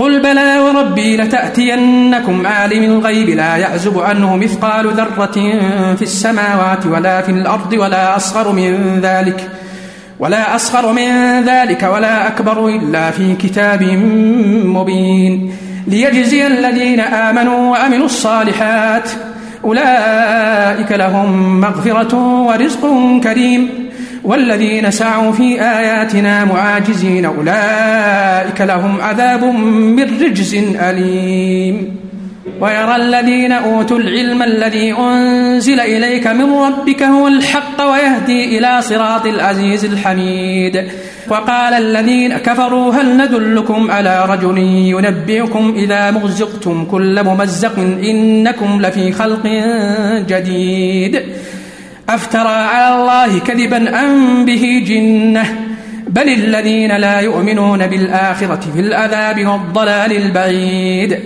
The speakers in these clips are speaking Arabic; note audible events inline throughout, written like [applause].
قل بلى وربي لتأتينكم عالم الغيب لا يعزب عنه مثقال ذرة في السماوات ولا في الأرض ولا أصغر من ذلك ولا أصغر من ذلك ولا أكبر إلا في كتاب مبين ليجزي الذين آمنوا وعملوا الصالحات أولئك لهم مغفرة ورزق كريم والذين سعوا في آياتنا معاجزين أولئك لهم عذاب من رجز أليم. ويرى الذين أوتوا العلم الذي أنزل إليك من ربك هو الحق ويهدي إلى صراط العزيز الحميد. وقال الذين كفروا هل ندلكم على رجل ينبئكم إذا مزقتم كل ممزق إنكم لفي خلق جديد. أفترى على الله كذبا أم به جنة؟ بل الذين لا يؤمنون بالآخرة في العذاب والضلال البعيد.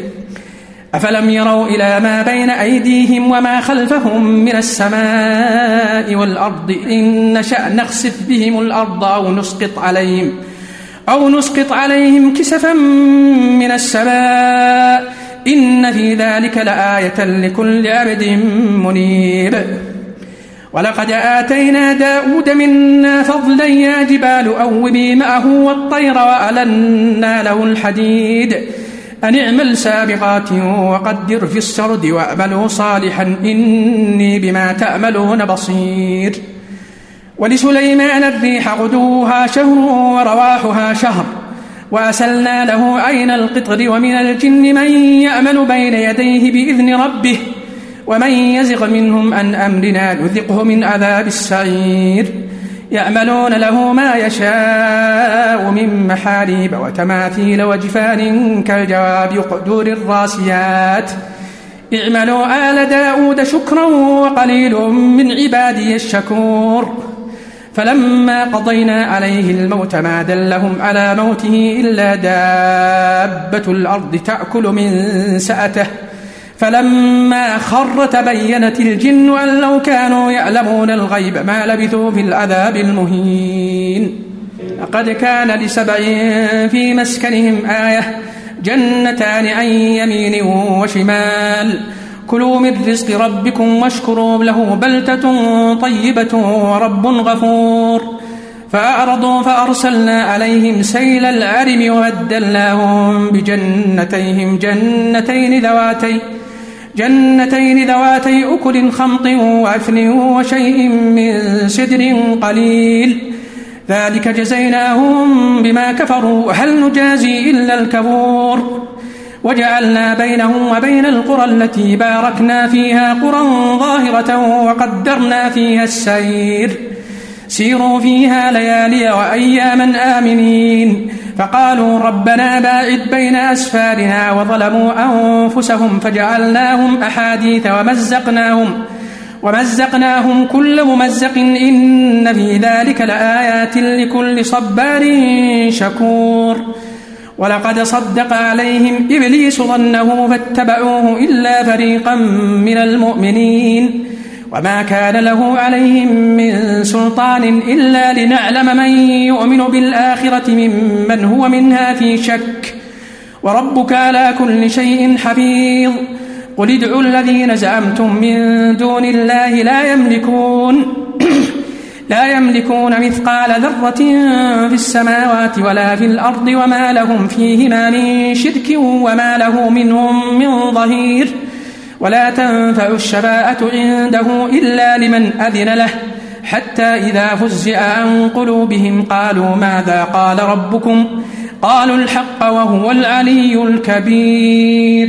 أفلم يروا إلى ما بين أيديهم وما خلفهم من السماء والأرض؟ إن نشأ نخسف بهم الأرض أو نسقط عليهم أو نسقط عليهم كسفا من السماء. إن في ذلك لآية لكل عبد منيب. ولقد آتينا داود منا فضلا يا جبال أوبي معه والطير وألنا له الحديد. أن اعمل سابقات وقدر في السرد واعملوا صالحا إني بما تأملون بصير. ولسليمان الريح غدوها شهر ورواحها شهر. وأسلنا له عين القطر ومن الجن من يأمل بين يديه بإذن ربه. ومن يزغ منهم عن أمرنا نذقه من عذاب السعير. يعملون له ما يشاء من محاريب وتماثيل وجفان كالجواب قدور الراسيات. اعملوا آل داود شكرا وقليل من عبادي الشكور. فلما قضينا عليه الموت ما دلهم على موته إلا دابة الأرض تأكل من سأته. فلما خر تبينت الجن أن لو كانوا يعلمون الغيب ما لبثوا في العذاب المهين. لقد كان لسبع في مسكنهم آية جنتان عن يمين وشمال. كلوا من رزق ربكم واشكروا له بلتة طيبة ورب غفور. فأعرضوا فأرسلنا عليهم سيل العرم وبدلناهم بجنتيهم جنتين ذواتي. جنتين ذواتي أكل خمط وعفن وشيء من سدر قليل. ذلك جزيناهم بما كفروا هل نجازي إلا الكفور وجعلنا بينهم وبين القرى التي باركنا فيها قرى ظاهرة وقدرنا فيها السير. سيروا فيها ليالي وأياما آمنين. فقالوا ربنا باعد بين أسفارنا وظلموا أنفسهم فجعلناهم أحاديث ومزقناهم ومزقناهم كل ممزق إن في ذلك لآيات لكل صبار شكور. ولقد صدق عليهم إبليس ظنه فاتبعوه إلا فريقا من المؤمنين. وما كان له عليهم من سلطان إلا لنعلم من يؤمن بالآخرة ممن هو منها في شك. وربك على كل شيء حفيظ. قل ادعوا الذين زعمتم من دون الله لا يملكون [clears throat] لا يملكون مثقال ذرة في السماوات ولا في الأرض وما لهم فيهما من شرك وما له منهم من ظهير. ولا تنفع الشفاعة عنده إلا لمن أذن له. حتى إذا فزع عن قلوبهم قالوا ماذا قال ربكم؟ قالوا الحق وهو العلي الكبير.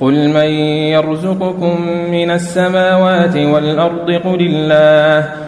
قل من يرزقكم من السماوات والأرض قل الله.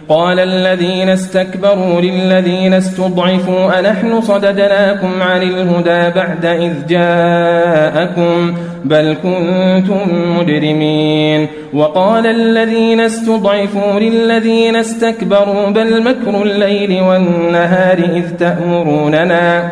قال الذين استكبروا للذين استضعفوا أنحن صددناكم عن الهدى بعد إذ جاءكم بل كنتم مجرمين وقال الذين استضعفوا للذين استكبروا بل مكر الليل والنهار إذ تأمروننا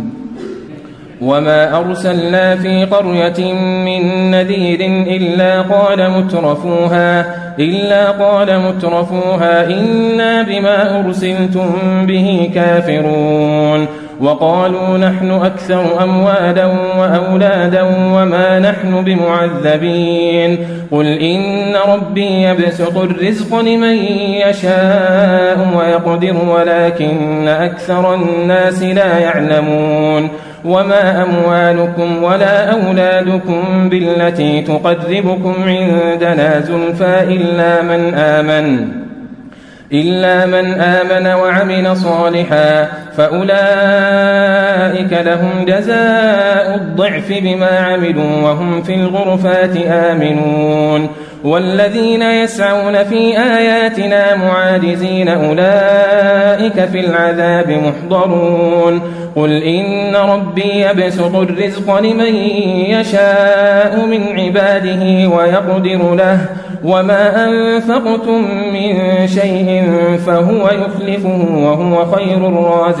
وما أرسلنا في قرية من نذير إلا قال مترفوها إلا قال مترفوها إنا بما أرسلتم به كافرون. وقالوا نحن أكثر أموالا وأولادا وما نحن بمعذبين قل إن ربي يبسط الرزق لمن يشاء ويقدر ولكن أكثر الناس لا يعلمون وما أموالكم ولا أولادكم بالتي تقربكم عندنا زلفى إلا من آمن إلا من آمن وعمل صالحا فأولئك لهم جزاء الضعف بما عملوا وهم في الغرفات آمنون والذين يسعون في آياتنا معاجزين أولئك في العذاب محضرون قل إن ربي يبسط الرزق لمن يشاء من عباده ويقدر له وما أنفقتم من شيء فهو يخلفه وهو خير الرازقين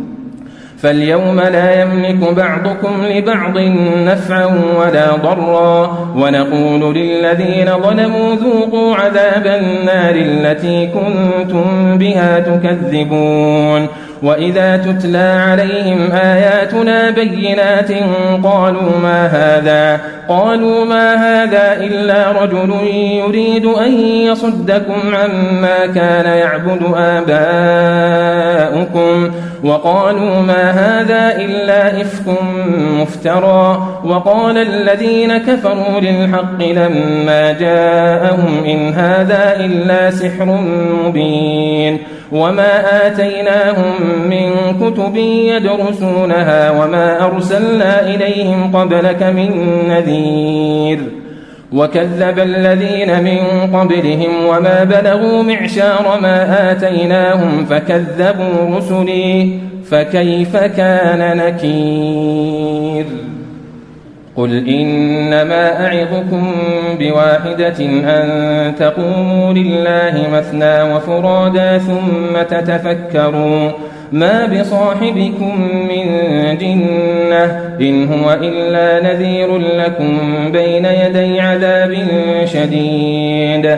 فاليوم لا يملك بعضكم لبعض نفعا ولا ضرا. ونقول للذين ظلموا ذوقوا عذاب النار التي كنتم بها تكذبون. وإذا تتلى عليهم آياتنا بينات قالوا ما هذا؟ قالوا ما هذا إلا رجل يريد أن يصدكم عما كان يعبد آباؤكم. وقالوا ما هذا إلا إفك مفترى. وقال الذين كفروا للحق لما جاءهم إن هذا إلا سحر مبين. وما آتيناهم من كتب يدرسونها وما أرسلنا إليهم قبلك من نذير. وكذب الذين من قبلهم وما بلغوا معشار ما آتيناهم فكذبوا رسلي فكيف كان نكير؟ قل إنما أعظكم بواحدة أن تقوموا لله مثنى وفرادا ثم تتفكروا ما بصاحبكم من جنة إن هو إلا نذير لكم بين يدي عذاب شديد.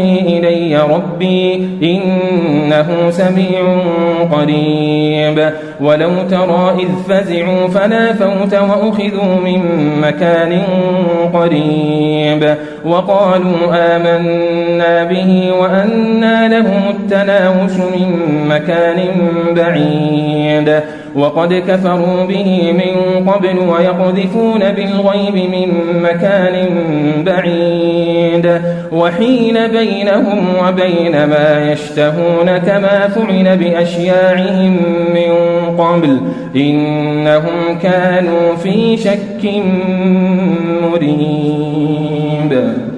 إلي ربي إنه سميع قريب. ولو ترى إذ فزعوا فلا فوت وأخذوا من مكان قريب. وقالوا آمنا به وأنا لهم التناوش من مكان بعيد. وقد كفروا به من قبل ويقذفون بالغيب من مكان بعيد. وحيل بينهم وبين ما يشتهون كما فعل بأشياعهم من قبل. إنهم كانوا في شك مريب.